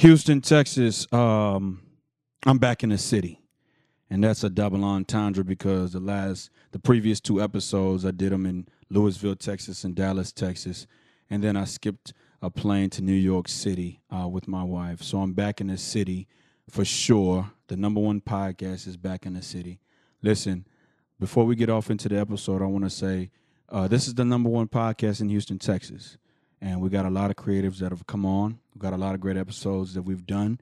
Houston, Texas. Um, I'm back in the city, and that's a double entendre because the last, the previous two episodes, I did them in Lewisville, Texas, and Dallas, Texas, and then I skipped a plane to New York City uh, with my wife. So I'm back in the city for sure. The number one podcast is back in the city. Listen, before we get off into the episode, I want to say uh, this is the number one podcast in Houston, Texas. And we got a lot of creatives that have come on. We've got a lot of great episodes that we've done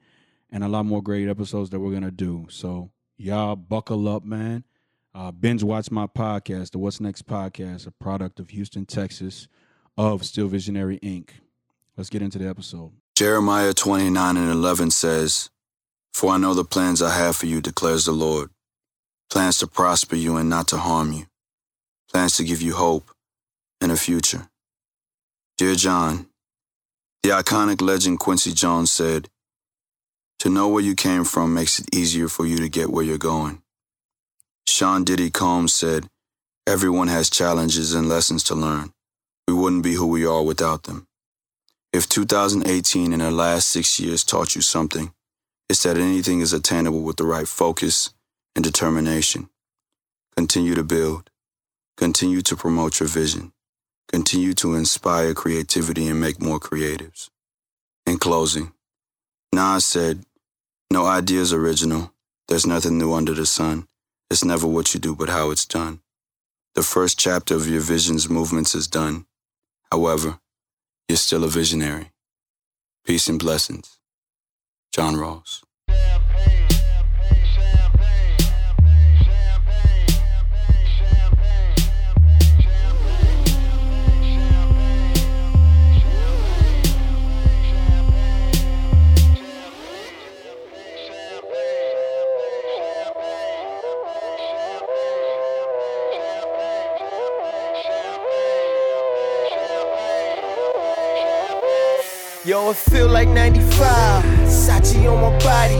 and a lot more great episodes that we're to do. So, y'all buckle up, man. Uh, binge watch my podcast, the What's Next podcast, a product of Houston, Texas, of Still Visionary Inc. Let's get into the episode. Jeremiah 29 and 11 says, For I know the plans I have for you, declares the Lord plans to prosper you and not to harm you, plans to give you hope and a future. Dear John, the iconic legend Quincy Jones said, To know where you came from makes it easier for you to get where you're going. Sean Diddy Combs said, Everyone has challenges and lessons to learn. We wouldn't be who we are without them. If 2018 and the last six years taught you something, it's that anything is attainable with the right focus and determination. Continue to build. Continue to promote your vision. Continue to inspire creativity and make more creatives. In closing, Nas said, No idea is original. There's nothing new under the sun. It's never what you do, but how it's done. The first chapter of your vision's movements is done. However, you're still a visionary. Peace and blessings. John Ross. Yo, it feel like 95. Sachi on my body.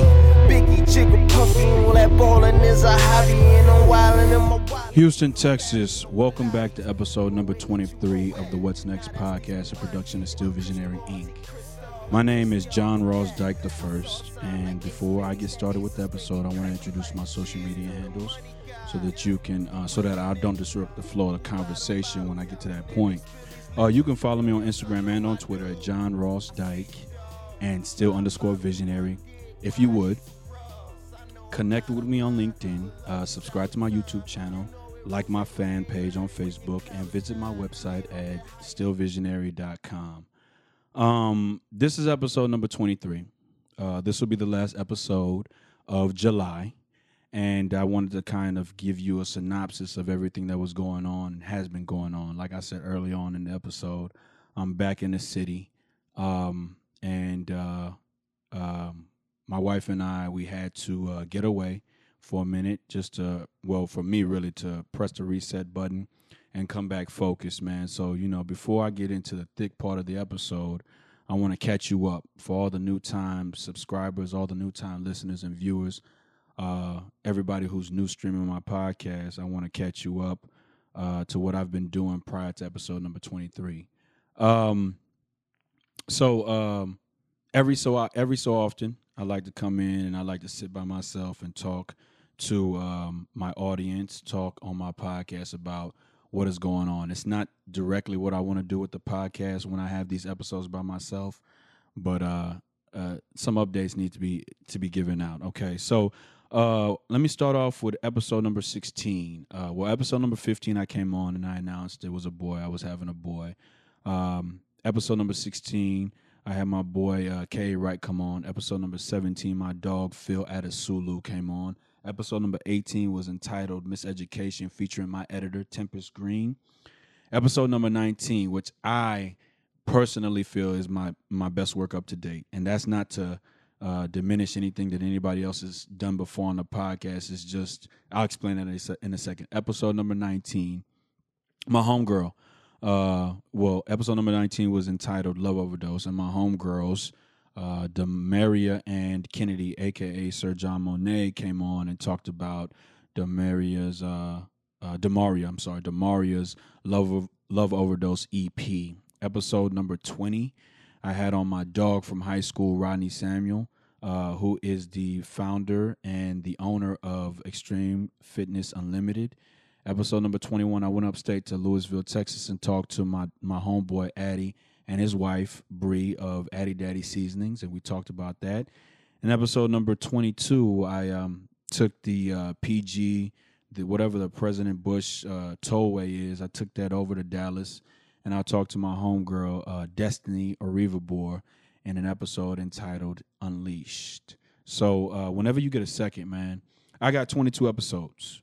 Biggie, jigger, puffy. All that ballin' is a hobby. And I'm wildin' in my wallet. Houston, Texas. Welcome back to episode number 23 of the What's Next podcast, a production of Still Visionary Inc. My name is John Ross Dyke the First, and before I get started with the episode, I want to introduce my social media handles so that you can, uh, so that I don't disrupt the flow of the conversation when I get to that point. Uh, you can follow me on Instagram and on Twitter at John Ross Dyke and still underscore visionary. If you would, connect with me on LinkedIn, uh, subscribe to my YouTube channel, like my fan page on Facebook, and visit my website at stillvisionary.com. Um, this is episode number 23. Uh, this will be the last episode of July. And I wanted to kind of give you a synopsis of everything that was going on has been going on. Like I said early on in the episode, I'm back in the city. Um, and uh, um, my wife and I, we had to uh, get away for a minute just to, well, for me really, to press the reset button and come back focused, man. So, you know, before I get into the thick part of the episode, I want to catch you up for all the new time subscribers, all the new time listeners and viewers uh, everybody who's new streaming my podcast, I want to catch you up uh, to what I've been doing prior to episode number 23. Um, so um, every so every so often, I like to come in and I like to sit by myself and talk to um, my audience, talk on my podcast about what is going on. It's not directly what I want to do with the podcast when I have these episodes by myself, but uh, uh, some updates need to be to be given out. Okay, so uh, let me start off with episode number 16. Uh, well, episode number 15, I came on and I announced it was a boy. I was having a boy. Um, episode number 16, I had my boy uh, K. Wright come on. Episode number 17, my dog Phil Adesulu came on. Episode number 18 was entitled Miseducation, featuring my editor, Tempest Green. Episode number 19, which I personally feel is my my best work up to date, and that's not to uh, diminish anything that anybody else has done before on the podcast. It's just I'll explain that in a second. Episode number nineteen, my homegirl. Uh, well, episode number nineteen was entitled "Love Overdose," and my homegirls, uh, Demaria and Kennedy, aka Sir John Monet, came on and talked about Demaria's uh, uh, Demaria. I'm sorry, Demaria's "Love Love Overdose" EP. Episode number twenty I had on my dog from high school, Rodney Samuel, uh, who is the founder and the owner of Extreme Fitness Unlimited. Episode number 21, I went upstate to Lewisville, Texas, and talked to my, my homeboy, Addy, and his wife, Bree, of Addy Daddy Seasonings, and we talked about that. In episode number 22, I um, took the uh, PG, the, whatever the President Bush uh, tollway is, I took that over to Dallas, and I talked to my homegirl, uh, Destiny Arrivabor, in an episode entitled Unleashed. So uh, whenever you get a second, man, I got 22 episodes.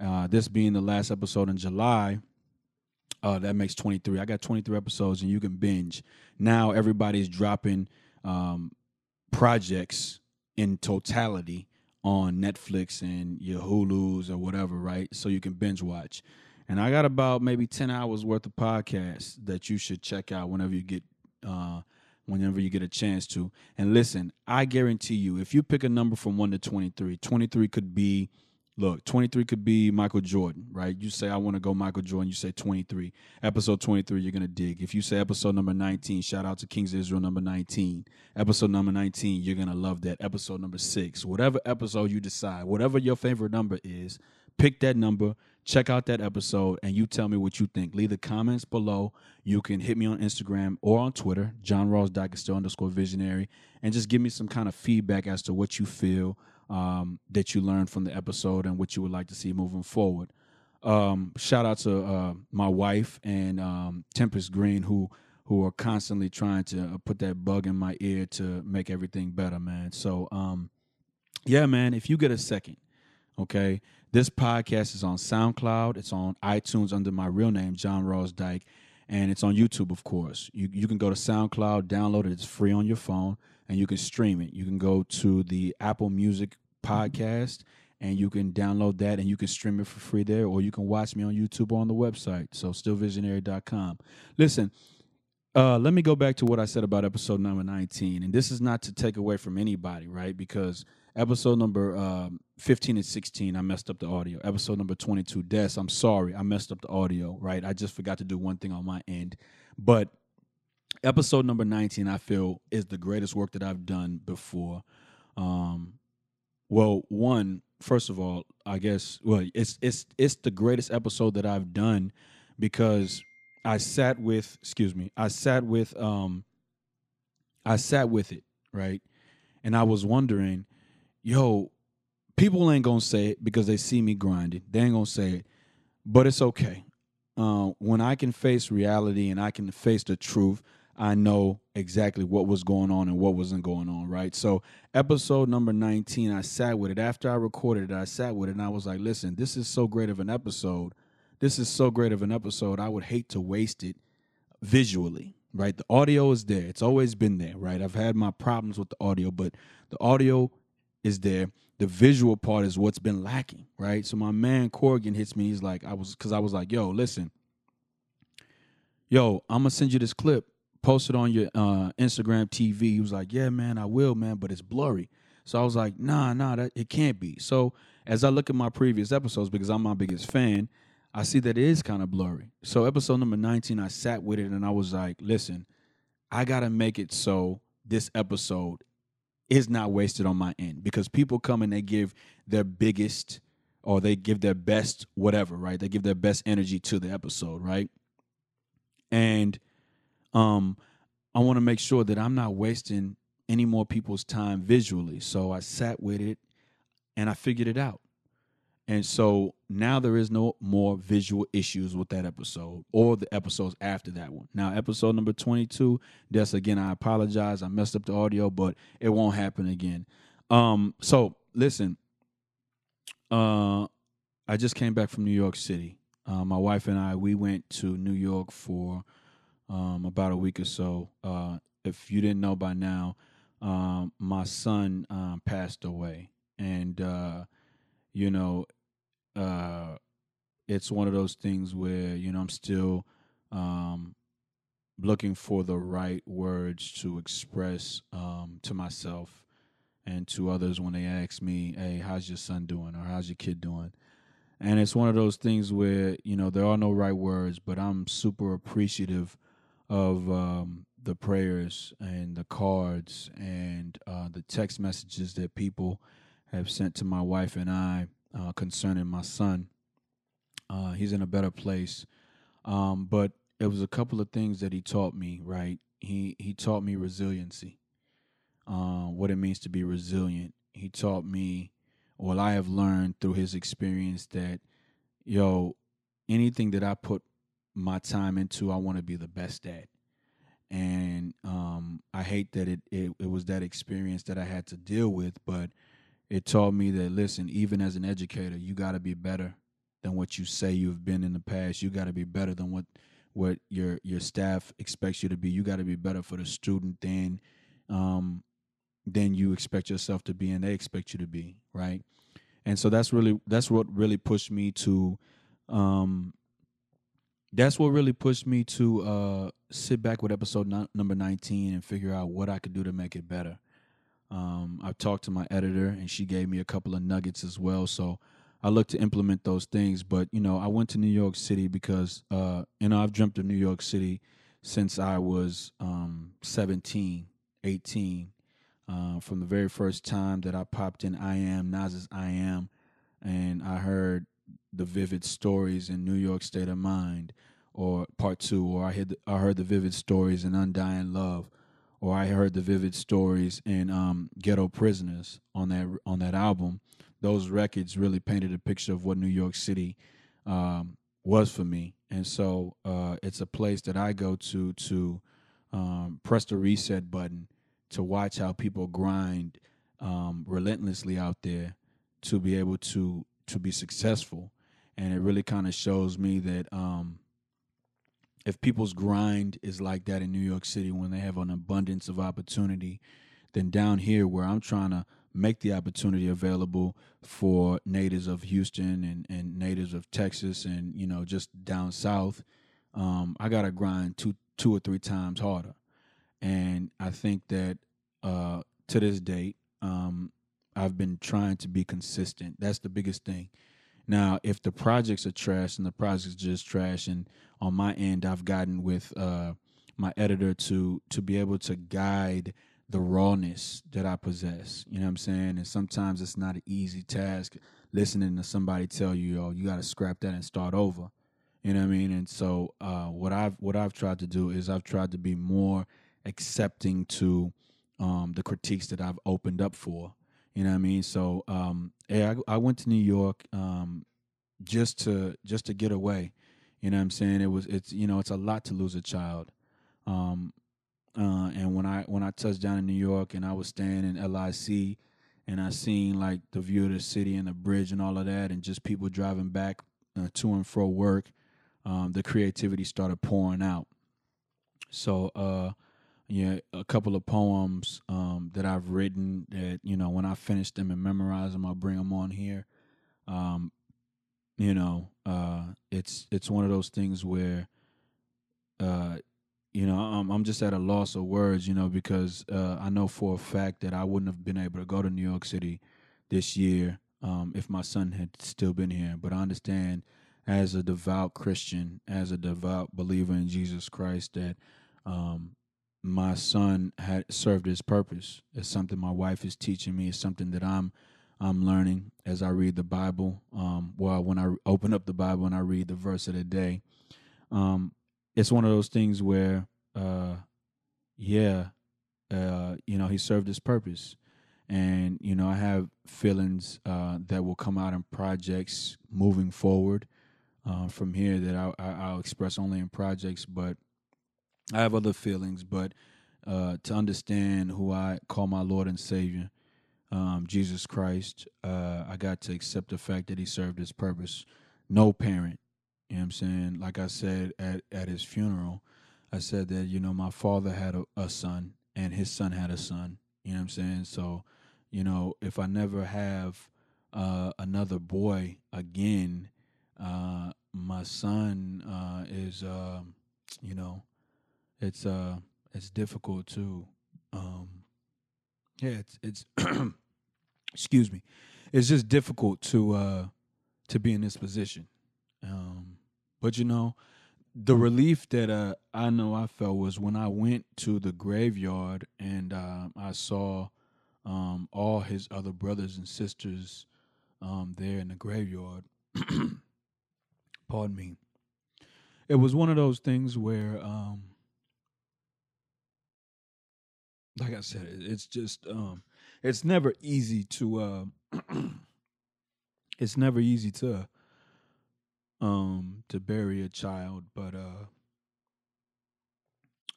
Uh, this being the last episode in July, uh, that makes 23. I got 23 episodes, and you can binge. Now everybody's dropping um, projects in totality on Netflix and your Hulu's or whatever, right? So you can binge watch. And I got about maybe 10 hours worth of podcasts that you should check out whenever you get uh, whenever you get a chance to. And listen, I guarantee you, if you pick a number from 1 to 23, 23 could be Look, 23 could be Michael Jordan, right? You say, I want to go Michael Jordan. You say 23. Episode 23, you're going to dig. If you say episode number 19, shout out to Kings of Israel number 19. Episode number 19, you're going to love that. Episode number six, whatever episode you decide, whatever your favorite number is, pick that number, check out that episode, and you tell me what you think. Leave the comments below. You can hit me on Instagram or on Twitter, John Ross Dyke underscore visionary, and just give me some kind of feedback as to what you feel um, that you learned from the episode and what you would like to see moving forward. Um, shout out to uh, my wife and um, Tempest Green who who are constantly trying to uh, put that bug in my ear to make everything better, man. So, um, yeah, man, if you get a second, okay, this podcast is on SoundCloud, it's on iTunes under my real name, John Ross Dyke, and it's on YouTube, of course. You you can go to SoundCloud, download it, it's free on your phone and you can stream it. You can go to the Apple Music podcast and you can download that and you can stream it for free there, or you can watch me on YouTube or on the website. So stillvisionary.com. Listen, uh, let me go back to what I said about episode number 19. And this is not to take away from anybody, right? Because episode number um, 15 and 16, I messed up the audio. Episode number 22, Des, I'm sorry, I messed up the audio, right? I just forgot to do one thing on my end. But episode number 19 i feel is the greatest work that i've done before um well one first of all i guess well it's it's it's the greatest episode that i've done because i sat with excuse me i sat with um i sat with it right and i was wondering yo people ain't gonna say it because they see me grinding they ain't gonna say it but it's okay uh, when i can face reality and i can face the truth I know exactly what was going on and what wasn't going on, right? So, episode number 19, I sat with it. After I recorded it, I sat with it and I was like, listen, this is so great of an episode. This is so great of an episode. I would hate to waste it visually, right? The audio is there. It's always been there, right? I've had my problems with the audio, but the audio is there. The visual part is what's been lacking, right? So my man Corrigan hits me. He's like, I was, cause I was like, yo, listen, yo, I'm gonna send you this clip post it on your uh, Instagram TV. He was like, yeah, man, I will, man, but it's blurry. So I was like, nah, nah, that it can't be. So as I look at my previous episodes, because I'm my biggest fan, I see that it is kind of blurry. So episode number 19, I sat with it and I was like, listen, I gotta make it so this episode is not wasted on my end because people come and they give their biggest or they give their best whatever, right? They give their best energy to the episode, right? And um, I want to make sure that I'm not wasting any more people's time visually. So I sat with it and I figured it out. And so now there is no more visual issues with that episode or the episodes after that one. Now, episode number 22, that's again, I apologize. I messed up the audio, but it won't happen again. Um, so listen, uh, I just came back from New York City. Uh, my wife and I, we went to New York for um, about a week or so. Uh, if you didn't know by now, um, my son um, passed away, and uh, you know, uh, it's one of those things where you know I'm still um, looking for the right words to express um, to myself and to others when they ask me, "Hey, how's your son doing?" or "How's your kid doing?" And it's one of those things where you know there are no right words, but I'm super appreciative of um, the prayers and the cards and uh, the text messages that people have sent to my wife and I uh, concerning my son. Uh, he's in a better place, um, but it was a couple of things that he taught me. Right, he he taught me resiliency, uh, what it means to be resilient. He taught me, well, I have learned through his experience that, yo, anything that I put my time into, I want to be the best at and um, I hate that it, it it was that experience that I had to deal with, but it taught me that listen, even as an educator, you got to be better than what you say you've been in the past. You got to be better than what what your your staff expects you to be. You got to be better for the student than um, than you expect yourself to be, and they expect you to be, right? And so that's really that's what really pushed me to um, that's what really pushed me to uh, sit back with episode no- number 19 and figure out what I could do to make it better. Um, I've talked to my editor, and she gave me a couple of nuggets as well. So I look to implement those things. But you know, I went to New York City because uh, you know I've dreamt of New York City since I was um, 17, 18. Uh, from the very first time that I popped in I Am, Nas's I Am, and I heard the vivid stories in New York State of Mind, or Part Two, or I heard the, I heard the vivid stories in Undying Love, or I heard the vivid stories in um, Ghetto Prisoners on that on that album. Those records really painted a picture of what New York City um, was for me, and so uh, it's a place that I go to to um, press the reset button to watch how people grind um, relentlessly out there to be able to to be successful and it really kind of shows me that um, if people's grind is like that in New York City when they have an abundance of opportunity, then down here where I'm trying to make the opportunity available for natives of Houston and, and natives of Texas and you know just down south, um, I gotta grind two two or three times harder, and I think that uh, to this date, um, I've been trying to be consistent. That's the biggest thing. Now, if the projects are trash and the projects just trash, and on my end, I've gotten with uh, my editor to to be able to guide the rawness that I possess. You know what I'm saying? And sometimes it's not an easy task listening to somebody tell you, "Oh, you got to scrap that and start over." You know what I mean? And so, uh, what I've what I've tried to do is I've tried to be more accepting to um, the critiques that I've opened up for. You know what I mean? So, um, I, I went to New York um, just to just to get away. You know what I'm saying? It was it's you know it's a lot to lose a child. Um, uh, and when I when I touched down in New York and I was staying in LIC and I seen like the view of the city and the bridge and all of that and just people driving back uh, to and fro work, um, the creativity started pouring out. So uh, yeah, a couple of poems um, that I've written that you know when I finish them and memorize them, I'll bring them on here. Um, you know, uh, it's it's one of those things where, uh, you know, I'm I'm just at a loss of words, you know, because uh, I know for a fact that I wouldn't have been able to go to New York City this year um, if my son had still been here. But I understand, as a devout Christian, as a devout believer in Jesus Christ, that um, my son had served his purpose. It's something my wife is teaching me. It's something that I'm I'm learning as I read the Bible. Um, well, when I open up the Bible and I read the verse of the day, um, it's one of those things where, uh, yeah, uh, you know, he served his purpose, and you know, I have feelings uh, that will come out in projects moving forward uh, from here that I, I, I'll express only in projects, but I have other feelings, but uh, to understand who I call my Lord and Savior, um, Jesus Christ, uh, I got to accept the fact that He served His purpose. No parent, you know what I'm saying? Like I said at, at His funeral, I said that, you know, my father had a, a son and his son had a son, you know what I'm saying? So, you know, if I never have uh, another boy again, uh, my son uh, is, um, you know, it's uh it's difficult to um yeah it's it's excuse me it's just difficult to uh to be in this position um but you know the relief that uh, I know I felt was when I went to the graveyard and uh, I saw um, all his other brothers and sisters um, there in the graveyard. Pardon me. It was one of those things where, um, like I said, it's just um, it's never easy to uh, it's never easy to um to bury a child, but uh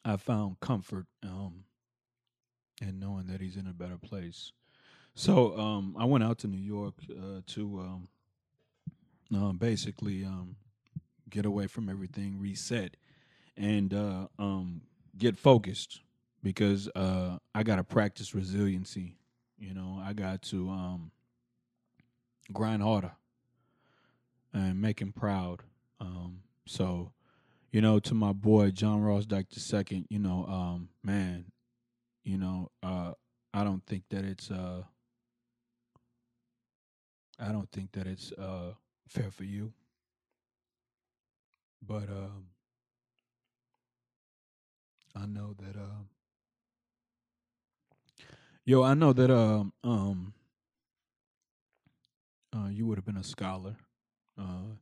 I found comfort um in knowing that he's in a better place. So um I went out to New York uh to um uh, basically um get away from everything, reset and uh um get focused because uh I got to practice resiliency. You know, I got to um grind harder and make him proud. Um, so, you know, to my boy John Ross Dyke II, you know, um, man, you know, uh, I don't think that it's uh, I don't think that it's uh, fair for you, but um, I know that um, yo, I know that um, um, uh, you would have been a scholar uh,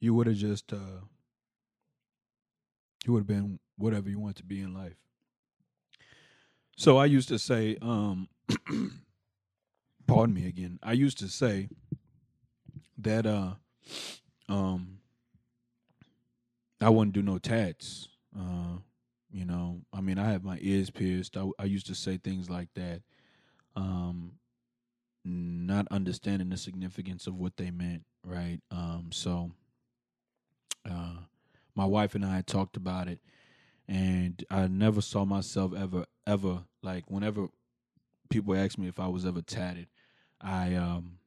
you would have just uh, you would have been whatever you want to be in life. So I used to say, um, pardon me again. I used to say that uh, um, I wouldn't do no tats. Uh, you know, I mean, I have my ears pierced. I, I used to say things like that. Um, not understanding the significance of what they meant, right? Um, so uh, my wife and I had talked about it, and I never saw myself ever, ever like whenever people ask me if I was ever tatted, I um,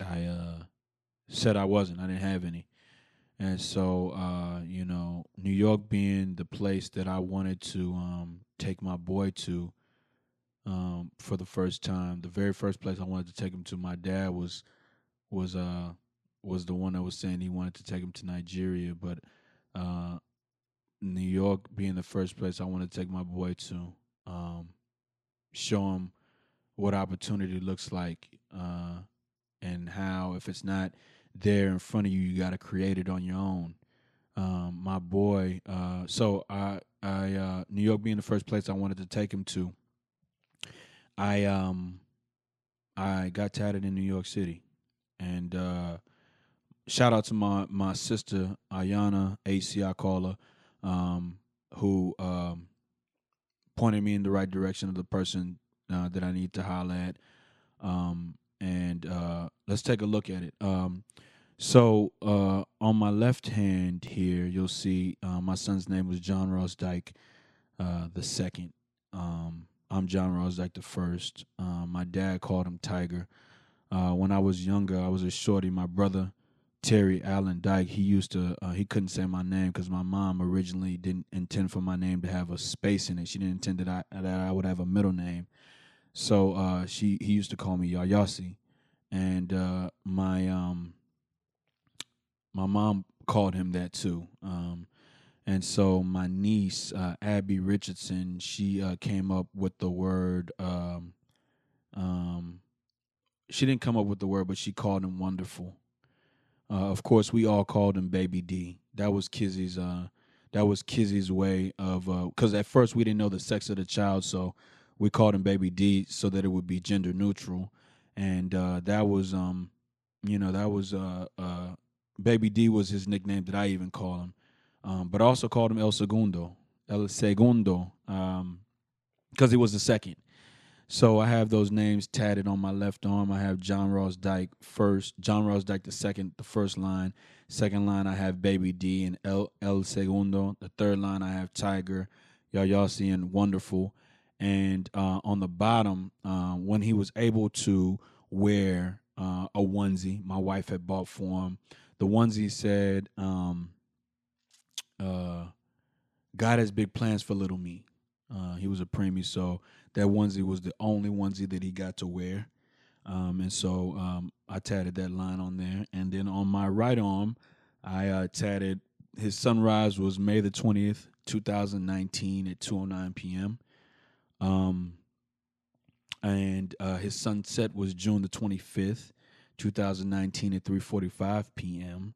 I uh, said I wasn't. I didn't have any. And so, uh, you know, New York being the place that I wanted to um, take my boy to, um, for the first time. The very first place I wanted to take him to, my dad was was uh was the one that was saying he wanted to take him to Nigeria, but uh, New York being the first place I wanted to take my boy to, um, show him what opportunity looks like, uh, and how if it's not there in front of you, you got to create it on your own. Um, my boy, uh, so I, I, uh, New York being the first place I wanted to take him to, I um I got tatted in New York City, and uh, shout out to my my sister Ayana AC I call her, um, who um, pointed me in the right direction of the person uh, that I need to holler at. Um, and uh, let's take a look at it. Um, so uh, on my left hand here, you'll see uh, my son's name was John Ross Dyke uh, the second. Um, I'm John Ross Dyke the first. Um, my dad called him Tiger. Uh, when I was younger, I was a shorty. My brother Terry Allen Dyke, he used to uh, he couldn't say my name because my mom originally didn't intend for my name to have a space in it. She didn't intend that I that I would have a middle name. So uh, she he used to call me Yayasi, and uh, my um my mom called him that too. Um, and so my niece, uh, Abby Richardson, she uh, came up with the word. Um, um, she didn't come up with the word, but she called him wonderful. Uh, of course, we all called him Baby D. That was Kizzy's. Uh, that was Kizzy's way of because at first we didn't know the sex of the child, so we called him Baby D so that it would be gender neutral, and uh, that was um, you know, that was Baby D was his nickname that I even call him um, but also called him El Segundo, El Segundo, because um, he was the second. So I have those names tatted on my left arm. I have John Ross Dyke first, John Ross Dyke the second, the first line. Second line I have Baby D and El El Segundo. The third line I have Tiger, Y'all, y'all seeing Wonderful. And uh, on the bottom, uh, when he was able to wear uh, a onesie, my wife had bought for him. The onesie said, um, uh, God has big plans for little me. Uh, he was a preemie, so that onesie was the only onesie that he got to wear. Um, and so um, I tatted that line on there. And then on my right arm, I uh, tatted his sunrise was May the 20th, 2019 at 2:09 p.m. Um and uh, his sunset was June the 25th, 2019 at 3:45 p.m.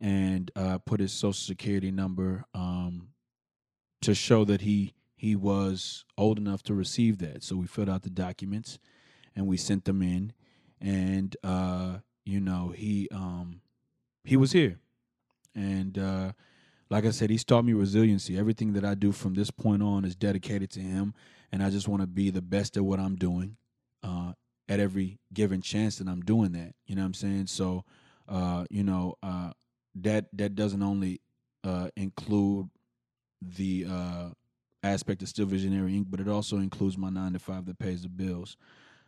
and uh, put his social security number um, to show that he he was old enough to receive that. So we filled out the documents and we sent them in, and uh, you know he um, he was here, and uh, like I said, he's taught me resiliency. Everything that I do from this point on is dedicated to him, and I just want to be the best at what I'm doing uh, at every given chance that I'm doing that. You know what I'm saying? So, uh, you know, uh, that that doesn't only uh, include the uh, aspect of Still Visionary Inc., but it also includes my nine to five that pays the bills.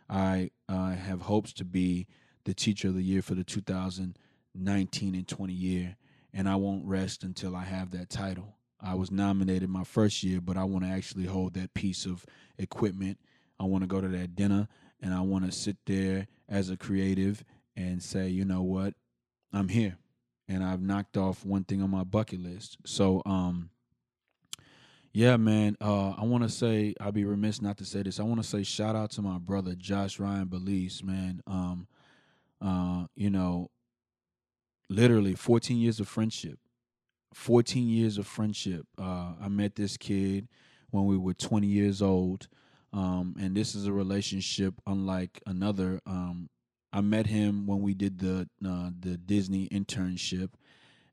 I uh, have hopes to be the teacher of the year for the 2019 and 20 year, and I won't rest until I have that title. I was nominated my first year, but I want to actually hold that piece of equipment. I want to go to that dinner and I want to sit there as a creative and say, you know what, I'm here, and I've knocked off one thing on my bucket list. So, um, yeah, man, uh, I want to say I'd be remiss not to say this. I want to say shout out to my brother Josh Ryan Belize, man. Um, uh, you know, literally 14 years of friendship. 14 years of friendship. Uh, I met this kid when we were 20 years old. Um, and this is a relationship unlike another. Um, I met him when we did the uh, the Disney internship,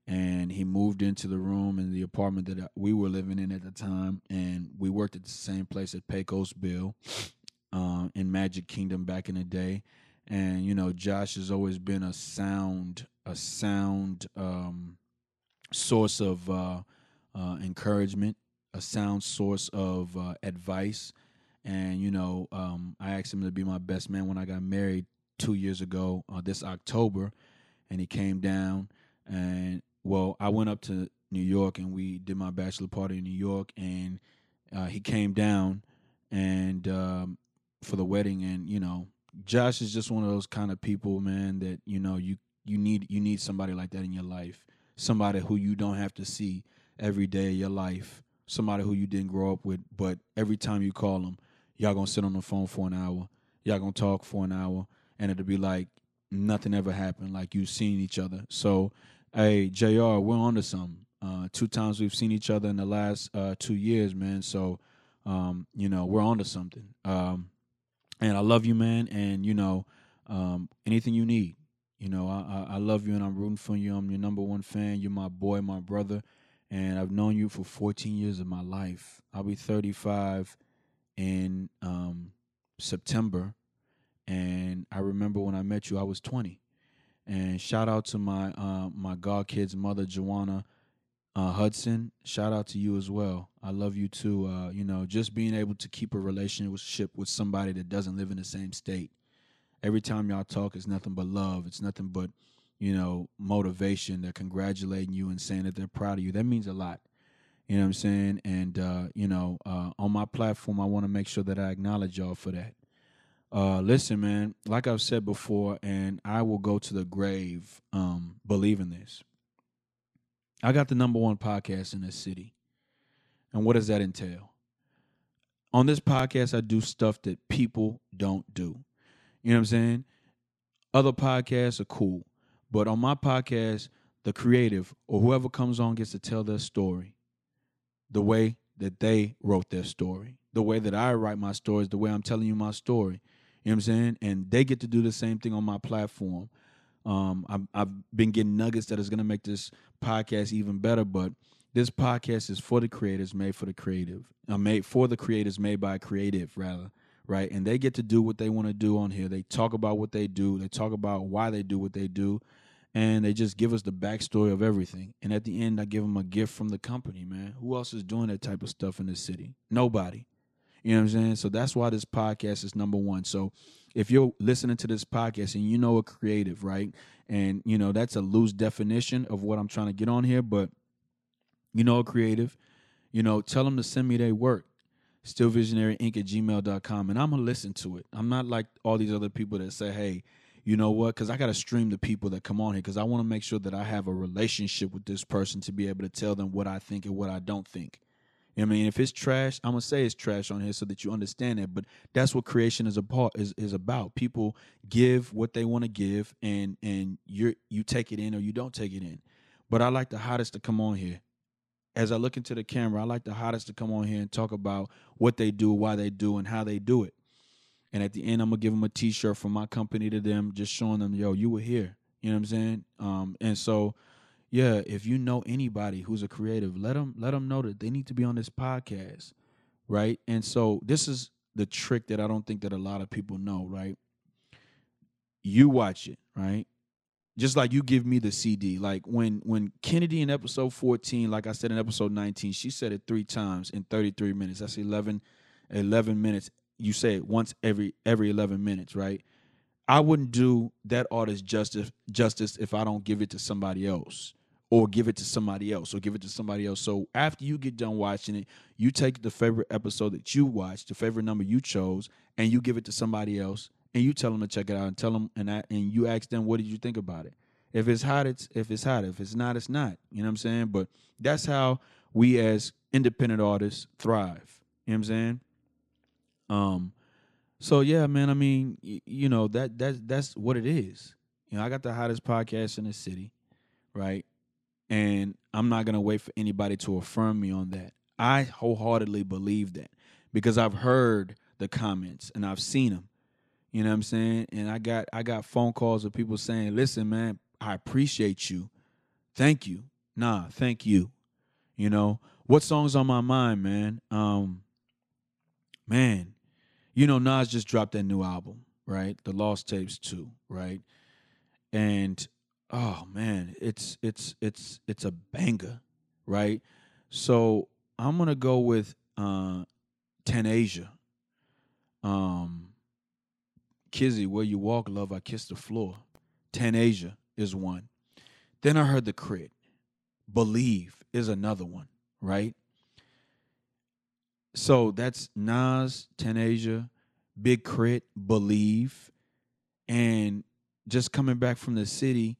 and he moved into the room in the apartment that we were living in at the time, and we worked at the same place at Pecos Bill uh, in Magic Kingdom back in the day. And you know, Josh has always been a sound, a sound um, source of uh, uh encouragement, a sound source of uh, advice. And you know um, I asked him to be my best man when I got married two years ago uh, this October, and he came down and well I went up to New York and we did my bachelor party in New York and uh, he came down and um, for the wedding. And you know Josh is just one of those kind of people man that you know you you need you need somebody like that in your life somebody who you don't have to see every day of your life somebody who you didn't grow up with but every time you call them y'all gonna sit on the phone for an hour, y'all gonna talk for an hour, and it'll be like nothing ever happened, like you've seen each other. So, hey, Jr., we're on to something. Uh, two times we've seen each other in the last uh, two years, man. So, um, you know, we're on to something. Um, and I love you, man. And you know, um, anything you need, you know, I, I, love you and I'm rooting for you. I'm your number one fan. You're my boy, my brother, and I've known you for 14 years of my life. I'll be 35 in um, September, and I remember when I met you, I was 20. And shout out to my uh, my god kid's mother, Joanna uh, Hudson. Shout out to you as well. I love you too. Uh, you know, just being able to keep a relationship with somebody that doesn't live in the same state. Every time y'all talk, it's nothing but love. It's nothing but you know motivation. They're congratulating you and saying that they're proud of you. That means a lot. You know what I'm saying? And uh, you know, uh, on my platform, I want to make sure that I acknowledge y'all for that. Uh, listen, man, like I've said before, and I will go to the grave um, believing this. I got the number one podcast in this city. And what does that entail? On this podcast, I do stuff that people don't do. You know what I'm saying? Other podcasts are cool. But on my podcast, the creative or whoever comes on gets to tell their story the way that they wrote their story. The way that I write my stories, the way I'm telling you my story. You know what I'm saying? And they get to do the same thing on my platform. Um, I've, I've been getting nuggets that is going to make this podcast even better, but this podcast is for the creators, made for the creative, uh, made for the creators, made by a creative, rather, right? And they get to do what they want to do on here. They talk about what they do. They talk about why they do what they do, and they just give us the backstory of everything. And at the end, I give them a gift from the company, man. Who else is doing that type of stuff in this city? Nobody. You know what I'm saying? So that's why this podcast is number one. So if you're listening to this podcast and you know a creative, right? And you know, that's a loose definition of what I'm trying to get on here, but you know a creative, you know, tell them to send me their work. Stillvisionaryinc at gmail.com. And I'm gonna listen to it. I'm not like all these other people that say, hey, you know what? Because I got to stream the people that come on here because I want to make sure that I have a relationship with this person to be able to tell them what I think and what I don't think. You know I mean, if it's trash, I'm gonna say it's trash on here so that you understand it. But that's what creation is about. Is is about. People give what they want to give, and and you you take it in or you don't take it in. But I like the hottest to come on here. As I look into the camera, I like the hottest to come on here and talk about what they do, why they do, and how they do it. And at the end, I'm gonna give them a T-shirt from my company to them, just showing them, yo, you were here. You know what I'm saying? Um, and so, yeah, if you know anybody who's a creative, let them let them know that they need to be on this podcast, right? And so, this is the trick that I don't think that a lot of people know, right? You watch it, right? Just like you give me the CD. Like when when Kennedy in episode 14, like I said in episode 19, she said it three times in 33 minutes. That's 11 11 minutes you say it once every every 11 minutes, right? I wouldn't do that artist justice justice if I don't give it to somebody else or give it to somebody else or give it to somebody else. So after you get done watching it, you take the favorite episode that you watched, the favorite number you chose, and you give it to somebody else and you tell them to check it out and tell them and I, and you ask them what did you think about it. If it's hot, it's if it's hot. If it's not, it's not. You know what I'm saying? But that's how we as independent artists thrive. You know what I'm saying? Um, so yeah, man. I mean, y- you know that that's that's what it is. You know, I got the hottest podcast in the city, right? And I'm not gonna wait for anybody to affirm me on that. I wholeheartedly believe that because I've heard the comments and I've seen them. You know what I'm saying? And I got I got phone calls of people saying, "Listen, man, I appreciate you. Thank you. Nah, thank you. You know what songs on my mind, man? Um, man, you know Nas just dropped that new album, right? The Lost Tapes 2, right? And oh man, it's it's it's it's a banger, right? So I'm gonna go with uh Tanasia. Um Kizzy, where you walk, love, I kiss the floor. Tanasia is one. Then I heard the crit. Believe is another one, right? So that's Nas, Tanasia, Big K.R.I.T., Believe, and just coming back from the city,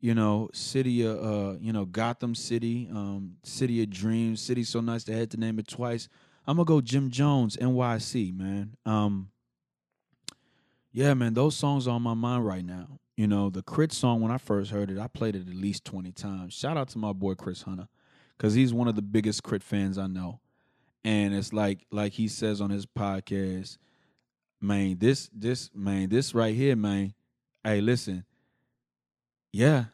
you know, city of uh, you know, Gotham City, um, City of Dreams, City so nice they had to name it twice. I'm gonna go Jim Jones, NYC, man. Um, yeah, man, those songs are on my mind right now. You know, the K.R.I.T. song when I first heard it, I played it at least 20 times. Shout out to my boy Chris Hunter, because he's one of the biggest K.R.I.T. fans I know and it's like like he says on his podcast man this this man this right here man hey listen yeah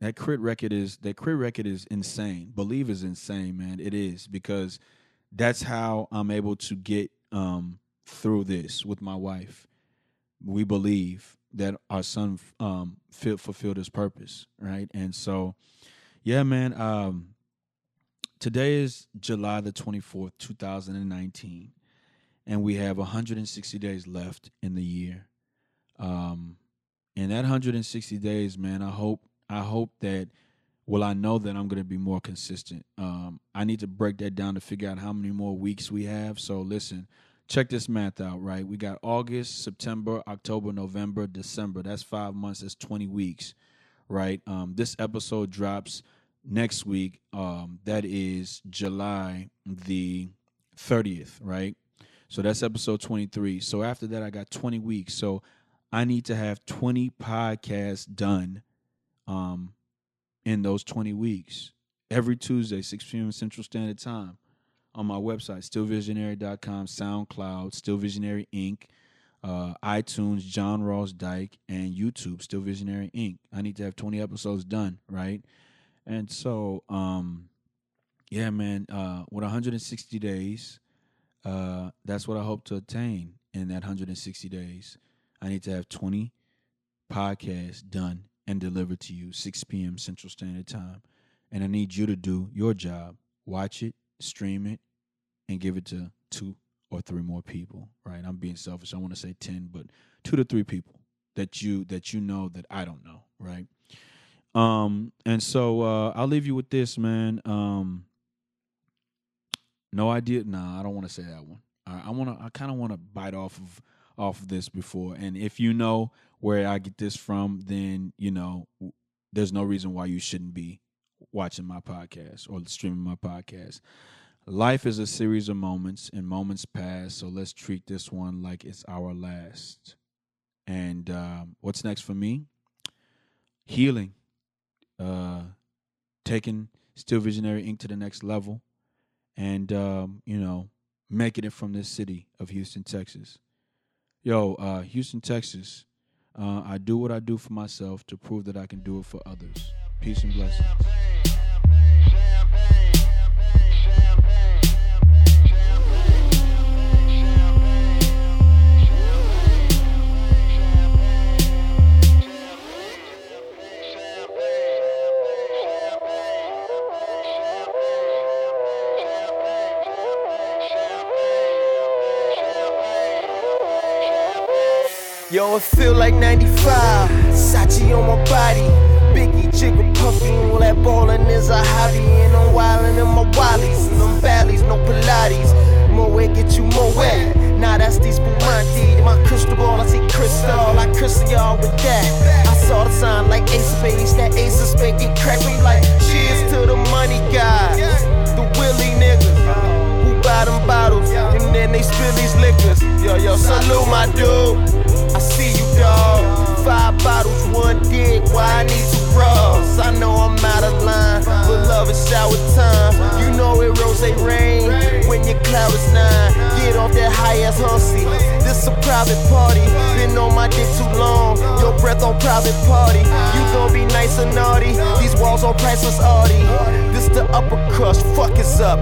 that K.R.I.T. record is that K.R.I.T. record is insane believe is insane man it is because that's how i'm able to get um through this with my wife we believe that our son um fulfilled his purpose right and so yeah man um Today is July the 24th, 2019, and we have 160 days left in the year. Um, in that 160 days, man, I hope I hope that well, I know that I'm going to be more consistent. Um, I need to break that down to figure out how many more weeks we have. So listen, check this math out, right? We got August, September, October, November, December. That's five months. That's 20 weeks, right? Um, this episode drops next week. Um, that is July the 30th, right? So that's episode 23. So after that, I got 20 weeks. So I need to have 20 podcasts done um, in those 20 weeks. Every Tuesday, 6 p.m. Central Standard Time on my website, stillvisionary.com, SoundCloud, Still Visionary Inc., uh, iTunes, John Ross Dyke, and YouTube, Still Visionary Inc. I need to have 20 episodes done, right? And so, um, yeah, man, uh, with 160 days, uh, that's what I hope to attain in that 160 days. I need to have 20 podcasts done and delivered to you 6 p.m. Central Standard Time. And I need you to do your job. Watch it, stream it, and give it to two or three more people. Right? I'm being selfish. I want to say 10, but two to three people that you that you know that I don't know. Right? Um, and so uh, I'll leave you with this, man. Um, no idea. Nah, I don't want to say that one. I, I want to. I kind of want to bite off of off of this before. And if you know where I get this from, then you know there's no reason why you shouldn't be watching my podcast or streaming my podcast. Life is a series of moments, and moments pass. So let's treat this one like it's our last. And um, what's next for me? Healing, uh, taking Still Visionary Inc. to the next level, and um, you know, making it from this city of Houston, Texas. Yo, uh, Houston, Texas. Uh, I do what I do for myself to prove that I can do it for others. Peace and blessings. Yo, it feel like 95. Sachi on my body. Biggie, jigger, puffy, all that ballin' is a hobby. And I'm wildin' in my wallies. And them valleys, no Pilates. More wet, get you more wet. Nah, that's these Spumante. My crystal ball, I see crystal. I crystal y'all with that. I saw the sign like Ace of Spades. That Ace of Spades get cracked like cheers to the on priceless Audi. This the upper crust. Fuck is up.